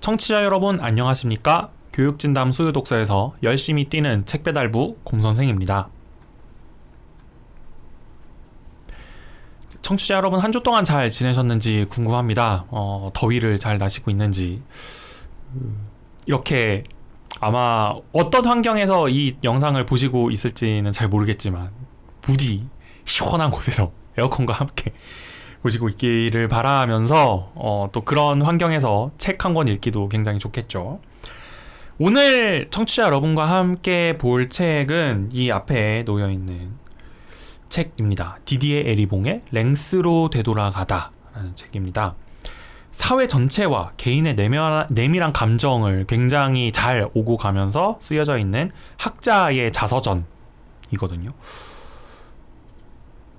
청취자 여러분 안녕하십니까? 교육진담 수요독서에서 열심히 뛰는 책배달부 곰선생입니다. 청취자 여러분 한 주 동안 잘 지내셨는지 궁금합니다. 어, 더위를 잘 나시고 있는지 이렇게 아마 어떤 환경에서 이 영상을 보시고 있을지는 잘 모르겠지만 부디 시원한 곳에서 에어컨과 함께 보시고 있기를 바라면서 어, 또 그런 환경에서 책 한 권 읽기도 굉장히 좋겠죠. 오늘 청취자 여러분과 함께 볼 책은 이 앞에 놓여 있는 책입니다. 디디에 에리봉의 랭스로 되돌아가다라는 책입니다. 사회 전체와 개인의 내면, 내밀한 감정을 굉장히 잘 오고 가면서 쓰여져 있는 학자의 자서전이거든요.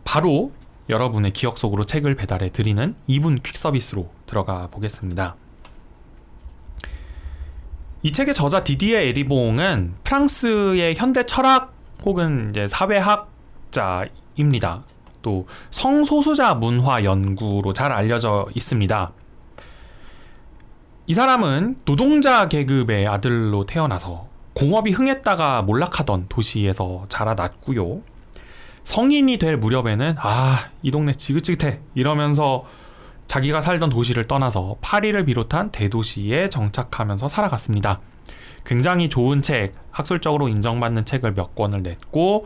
바로 여러분의 기억 속으로 책을 배달해 드리는 2분 퀵 서비스로 들어가 보겠습니다. 이 책의 저자 디디에 에리봉은 프랑스의 현대 철학 혹은 이제 사회학자입니다. 또 성소수자 문화 연구로 잘 알려져 있습니다. 이 사람은 노동자 계급의 아들로 태어나서 공업이 흥했다가 몰락하던 도시에서 자라났고요. 성인이 될 무렵에는 아, 이 동네 지긋지긋해 이러면서 자기가 살던 도시를 떠나서 파리를 비롯한 대도시에 정착하면서 살아갔습니다. 굉장히 좋은 책, 학술적으로 인정받는 책을 몇 권을 냈고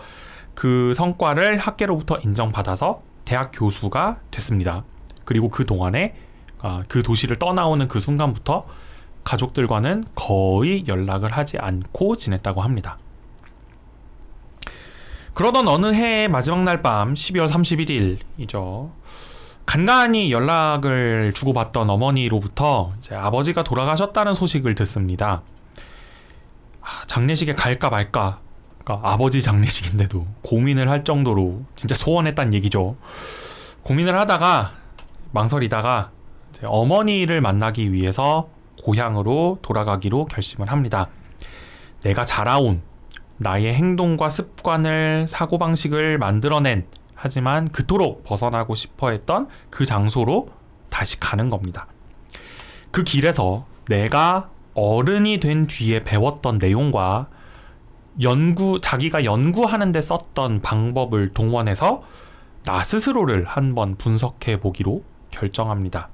그 성과를 학계로부터 인정받아서 대학 교수가 됐습니다. 그리고 그 동안에 아, 그 도시를 떠나오는 그 순간부터 가족들과는 거의 연락을 하지 않고 지냈다고 합니다. 그러던 어느 해의 마지막 날 밤 12월 31일이죠. 간간히 연락을 주고받던 어머니로부터 아버지가 돌아가셨다는 소식을 듣습니다. 아, 장례식에 갈까 말까 그러니까 아버지 장례식인데도 고민을 할 정도로 진짜 소원했단 얘기죠. 고민을 하다가 망설이다가 어머니를 만나기 위해서 고향으로 돌아가기로 결심을 합니다. 내가 자라온 나의 행동과 습관을 사고방식을 만들어낸 하지만 그토록 벗어나고 싶어 했던 그 장소로 다시 가는 겁니다. 그 길에서 내가 어른이 된 뒤에 배웠던 내용과 연구, 자기가 연구하는데 썼던 방법을 동원해서 나 스스로를 한번 분석해 보기로 결정합니다.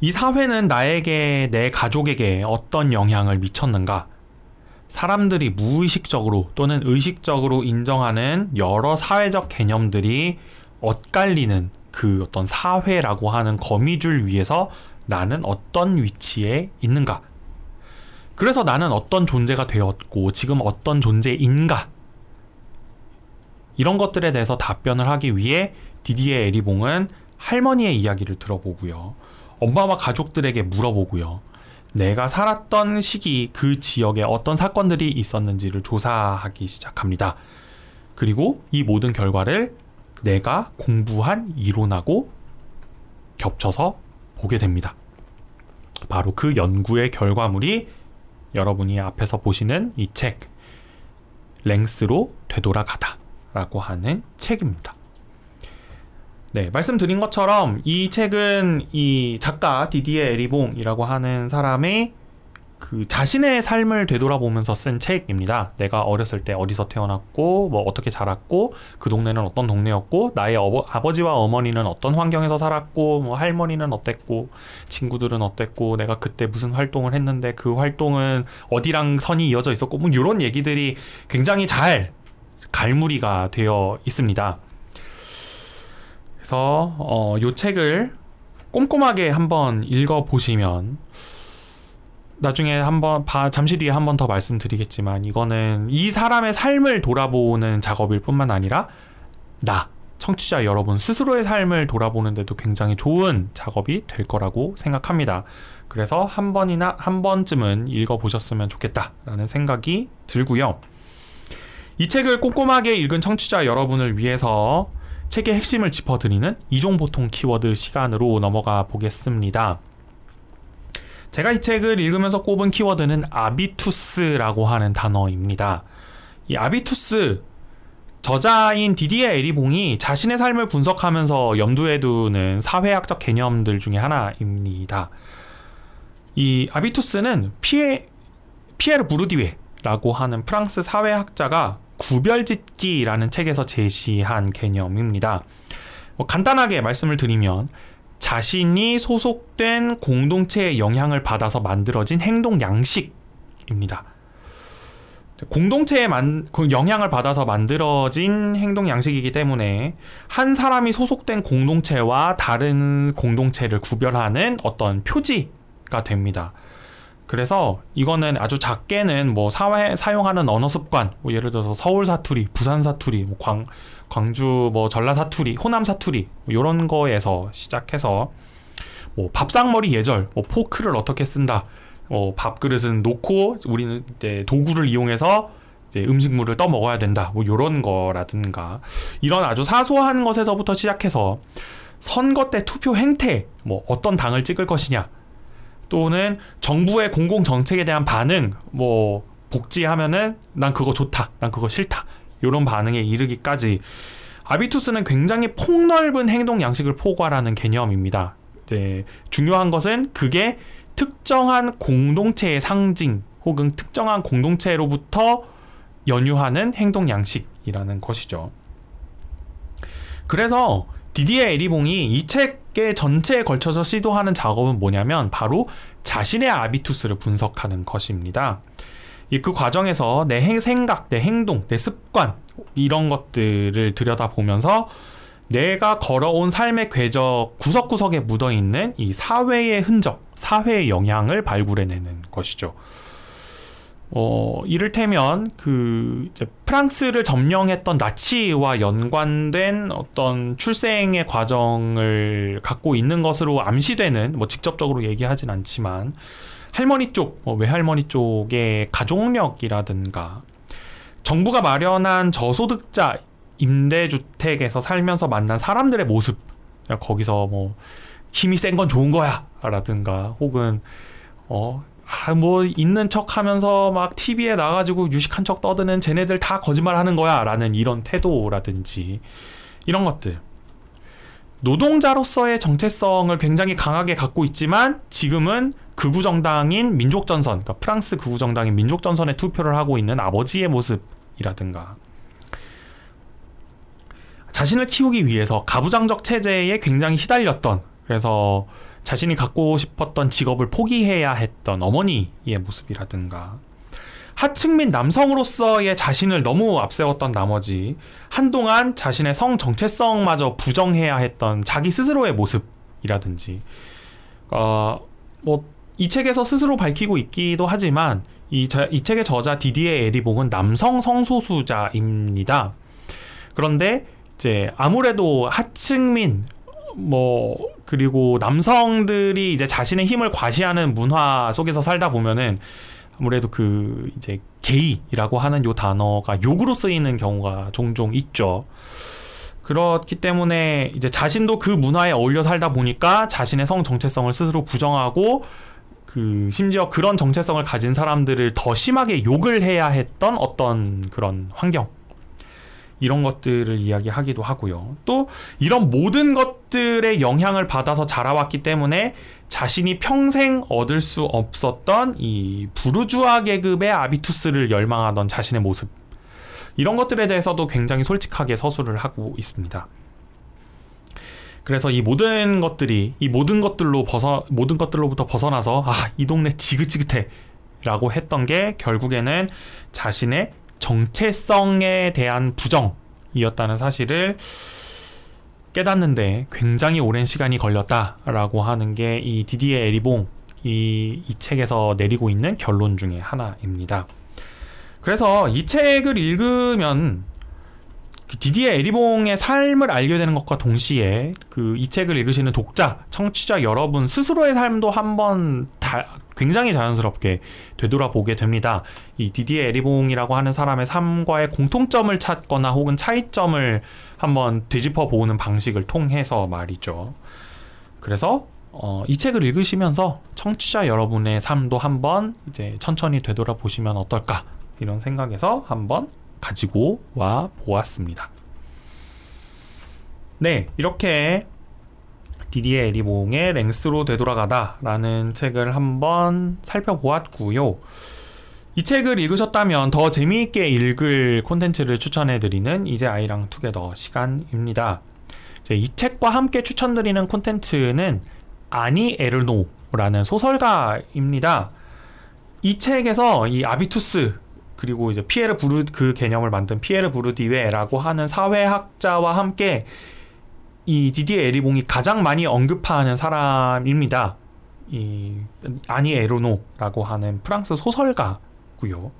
이 사회는 나에게, 내 가족에게 어떤 영향을 미쳤는가? 사람들이 무의식적으로 또는 의식적으로 인정하는 여러 사회적 개념들이 엇갈리는 그 어떤 사회라고 하는 거미줄 위에서 나는 어떤 위치에 있는가? 그래서 나는 어떤 존재가 되었고 지금 어떤 존재인가? 이런 것들에 대해서 답변을 하기 위해 디디에 에리봉은 할머니의 이야기를 들어보고요. 엄마와 가족들에게 물어보고요. 내가 살았던 시기 그 지역에 어떤 사건들이 있었는지를 조사하기 시작합니다. 그리고 이 모든 결과를 내가 공부한 이론하고 겹쳐서 보게 됩니다. 바로 그 연구의 결과물이 여러분이 앞에서 보시는 이 책, 랭스로 되돌아가다 라고 하는 책입니다. 네, 말씀드린 것처럼 이 책은 이 작가 디디에 에리봉이라고 하는 사람의 그 자신의 삶을 되돌아보면서 쓴 책입니다. 내가 어렸을 때 어디서 태어났고 뭐 어떻게 자랐고 그 동네는 어떤 동네였고 나의 어버, 아버지와 어머니는 어떤 환경에서 살았고 뭐 할머니는 어땠고 친구들은 어땠고 내가 그때 무슨 활동을 했는데 그 활동은 어디랑 선이 이어져 있었고 뭐 이런 얘기들이 굉장히 잘 갈무리가 되어 있습니다. 그래서 어, 요 책을 꼼꼼하게 한번 읽어 보시면 나중에 한번 잠시 뒤에 한번 더 말씀드리겠지만 이거는 이 사람의 삶을 돌아보는 작업일 뿐만 아니라 나 청취자 여러분 스스로의 삶을 돌아보는데도 굉장히 좋은 작업이 될 거라고 생각합니다. 그래서 한 번이나 한 번쯤은 읽어 보셨으면 좋겠다라는 생각이 들고요. 이 책을 꼼꼼하게 읽은 청취자 여러분을 위해서 책의 핵심을 짚어드리는 이종보통 키워드 시간으로 넘어가 보겠습니다. 제가 이 책을 읽으면서 꼽은 키워드는 아비투스라고 하는 단어입니다. 이 아비투스 저자인 디디에 에리봉이 자신의 삶을 분석하면서 염두에 두는 사회학적 개념들 중에 하나입니다. 이 아비투스는 피에 피에르 부르디웨 라고 하는 프랑스 사회학자가 구별짓기라는 책에서 제시한 개념입니다. 뭐 간단하게 말씀을 드리면 자신이 소속된 공동체의 영향을 받아서 만들어진 행동 양식입니다. 공동체에 만, 그 영향을 받아서 만들어진 행동 양식이기 때문에 한 사람이 소속된 공동체와 다른 공동체를 구별하는 어떤 표지가 됩니다. 그래서 이거는 아주 작게는 뭐 사회 사용하는 언어 습관, 뭐 예를 들어서 서울 사투리, 부산 사투리, 뭐 광, 광주 뭐 전라 사투리, 호남 사투리 뭐 이런 거에서 시작해서 뭐 밥상머리 예절, 뭐 포크를 어떻게 쓴다, 뭐 밥그릇은 놓고 우리는 이제 도구를 이용해서 이제 음식물을 떠 먹어야 된다, 뭐 이런 거라든가 이런 아주 사소한 것에서부터 시작해서 선거 때 투표 행태, 뭐 어떤 당을 찍을 것이냐. 또는 정부의 공공 정책에 대한 반응, 뭐 복지하면은 난 그거 좋다, 난 그거 싫다 이런 반응에 이르기까지 아비투스는 굉장히 폭넓은 행동 양식을 포괄하는 개념입니다. 네, 중요한 것은 그게 특정한 공동체의 상징 혹은 특정한 공동체로부터 연유하는 행동 양식이라는 것이죠. 그래서 디디에 에리봉이 이 책의 전체에 걸쳐서 시도하는 작업은 뭐냐면 바로 자신의 아비투스를 분석하는 것입니다. 그 과정에서 내 생각, 내 행동, 내 습관 이런 것들을 들여다보면서 내가 걸어온 삶의 궤적 구석구석에 묻어 있는 이 사회의 흔적, 사회의 영향을 발굴해내는 것이죠. 어, 이를테면 그 프랑스를 점령했던 나치와 연관된 어떤 출생의 과정을 갖고 있는 것으로 암시되는 뭐 직접적으로 얘기하진 않지만 할머니 쪽, 뭐 외할머니 쪽의 가족력이라든가 정부가 마련한 저소득자 임대주택에서 살면서 만난 사람들의 모습. 거기서 뭐 힘이 센 건 좋은 거야. 라든가 혹은 어 아, 뭐 있는 척 하면서 막 TV에 나가지고 유식한 척 떠드는 쟤네들 다 거짓말 하는 거야 라는 이런 태도라든지 이런 것들. 노동자로서의 정체성을 굉장히 강하게 갖고 있지만 지금은 극우 정당인 민족 전선, 그러니까 프랑스 극우 정당인 민족 전선에 투표를 하고 있는 아버지의 모습이라든가. 자신을 키우기 위해서 가부장적 체제에 굉장히 시달렸던 그래서 자신이 갖고 싶었던 직업을 포기해야 했던 어머니의 모습이라든가 하층 민 남성으로서의 자신을 너무 앞세웠던 나머지 한동안 자신의 성 정체성마저 부정해야 했던 자기 스스로의 모습이라든지 어뭐 이 책에서 스스로 밝히고 있기도 하지만 이, 저, 이 책의 저자 디디에 에리봉은 남성 성소수자입니다. 그런데 이제 아무래도 하층민 뭐 그리고 남성들이 이제 자신의 힘을 과시하는 문화 속에서 살다 보면은 아무래도 그 이제 게이라고 하는 요 단어가 욕으로 쓰이는 경우가 종종 있죠. 그렇기 때문에 이제 자신도 그 문화에 어울려 살다 보니까 자신의 성 정체성을 스스로 부정하고 그 심지어 그런 정체성을 가진 사람들을 더 심하게 욕을 해야 했던 어떤 그런 환경 이런 것들을 이야기하기도 하고요. 또 이런 모든 것 들의 영향을 받아서 자라왔기 때문에 자신이 평생 얻을 수 없었던 이 부르주아 계급의 아비투스를 열망하던 자신의 모습 이런 것들에 대해서도 굉장히 솔직하게 서술을 하고 있습니다. 그래서 이 모든 것들이 이 모든 것들로 벗어 모든 것들로부터 벗어나서 아 이 동네 지긋지긋해라고 했던 게 결국에는 자신의 정체성에 대한 부정이었다는 사실을 깨닫는데 굉장히 오랜 시간이 걸렸다라고 하는 게 이 디디에 에리봉 이, 이 책에서 내리고 있는 결론 중에 하나입니다. 그래서 이 책을 읽으면 그 디디에 에리봉의 삶을 알게 되는 것과 동시에 그 이 책을 읽으시는 독자, 청취자 여러분 스스로의 삶도 한번 굉장히 자연스럽게 되돌아보게 됩니다. 이 디디에 에리봉이라고 하는 사람의 삶과의 공통점을 찾거나 혹은 차이점을 한번 되짚어 보는 방식을 통해서 말이죠. 그래서 어, 이 책을 읽으시면서 청취자 여러분의 삶도 한번 이제 천천히 되돌아보시면 어떨까 이런 생각에서 한번 가지고 와 보았습니다. 네, 이렇게 디디에 에리봉의 랭스로 되돌아가다라는 책을 한번 살펴보았고요. 이 책을 읽으셨다면 더 재미있게 읽을 콘텐츠를 추천해드리는 이제 아이랑 투게더 시간입니다. 이 책과 함께 추천드리는 콘텐츠는 아니 에르노라는 소설가입니다. 이 책에서 이 아비투스 그리고 이제 피에르 부르 그 개념을 만든 피에르 부르디웨라고 하는 사회학자와 함께 이 디디에 에리봉이 가장 많이 언급하는 사람입니다. 이 아니 에르노라고 하는 프랑스 소설가고요.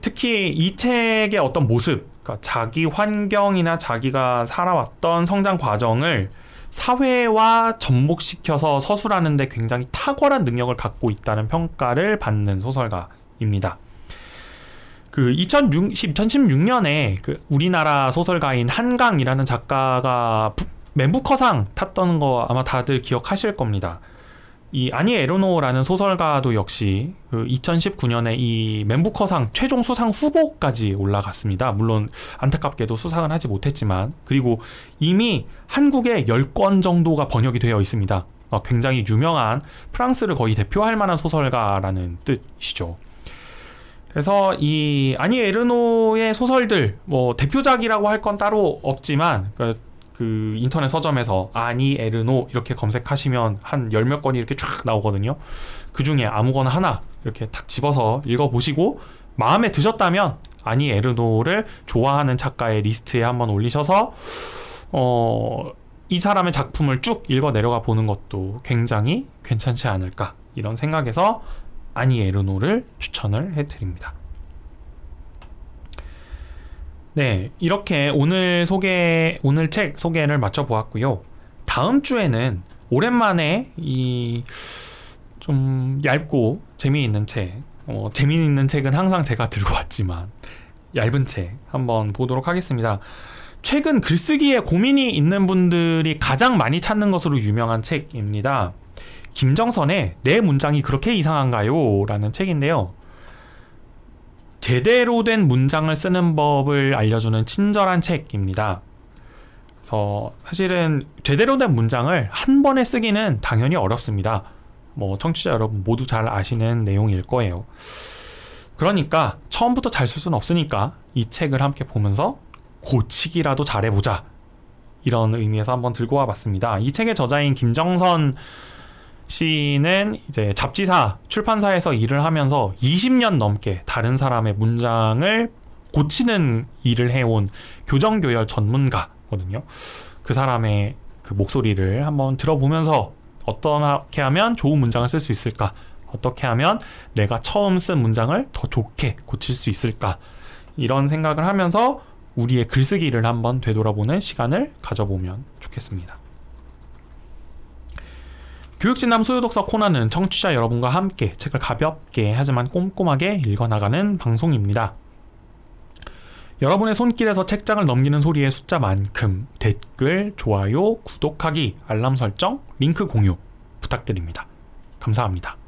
특히 이 책의 어떤 모습, 그러니까 자기 환경이나 자기가 살아왔던 성장 과정을 사회와 접목시켜서 서술하는데 굉장히 탁월한 능력을 갖고 있다는 평가를 받는 소설가입니다. 그 2006, 2016년에 그 우리나라 소설가인 한강이라는 작가가 멘부커상 탔던 거 아마 다들 기억하실 겁니다. 이 아니 에르노라는 소설가도 역시 그 2019년에 이 멘부커상 최종 수상 후보까지 올라갔습니다. 물론 안타깝게도 수상은 하지 못했지만 그리고 이미 한국에 10권 정도가 번역이 되어 있습니다. 어, 굉장히 유명한 프랑스를 거의 대표할 만한 소설가라는 뜻이죠. 그래서 이 아니 에르노의 소설들 뭐 대표작이라고 할 건 따로 없지만 그, 그 인터넷 서점에서 아니 에르노 이렇게 검색하시면 한 열 몇 권이 이렇게 쫙 나오거든요. 그 중에 아무거나 하나 이렇게 탁 집어서 읽어보시고 마음에 드셨다면 아니 에르노를 좋아하는 작가의 리스트에 한번 올리셔서 어, 이 사람의 작품을 쭉 읽어 내려가 보는 것도 굉장히 괜찮지 않을까 이런 생각에서 아니 에르노를 추천을 해드립니다. 네, 이렇게 오늘 소개, 오늘 책 소개를 마쳐 보았고요. 다음 주에는 오랜만에 이 좀 얇고 재미있는 책, 어, 재미있는 책은 항상 제가 들고 왔지만 얇은 책 한번 보도록 하겠습니다. 최근 글쓰기에 고민이 있는 분들이 가장 많이 찾는 것으로 유명한 책입니다. 김정선의 내 문장이 그렇게 이상한가요? 라는 책인데요. 제대로 된 문장을 쓰는 법을 알려주는 친절한 책입니다. 그래서 사실은 제대로 된 문장을 한 번에 쓰기는 당연히 어렵습니다. 뭐 청취자 여러분 모두 잘 아시는 내용일 거예요. 그러니까 처음부터 잘 쓸 수는 없으니까 이 책을 함께 보면서 고치기라도 잘해보자. 이런 의미에서 한번 들고 와봤습니다. 이 책의 저자인 김정선 씨는 이제 잡지사 출판사에서 일을 하면서 20년 넘게 다른 사람의 문장을 고치는 일을 해온 교정교열 전문가거든요. 그 사람의 그 목소리를 한번 들어보면서 어떻게 하면 좋은 문장을 쓸 수 있을까? 어떻게 하면 내가 처음 쓴 문장을 더 좋게 고칠 수 있을까? 이런 생각을 하면서 우리의 글쓰기를 한번 되돌아보는 시간을 가져보면 좋겠습니다. 교육진담 소유독서 코너는 청취자 여러분과 함께 책을 가볍게 하지만 꼼꼼하게 읽어나가는 방송입니다. 여러분의 손길에서 책장을 넘기는 소리의 숫자만큼 댓글, 좋아요, 구독하기, 알람 설정, 링크 공유 부탁드립니다. 감사합니다.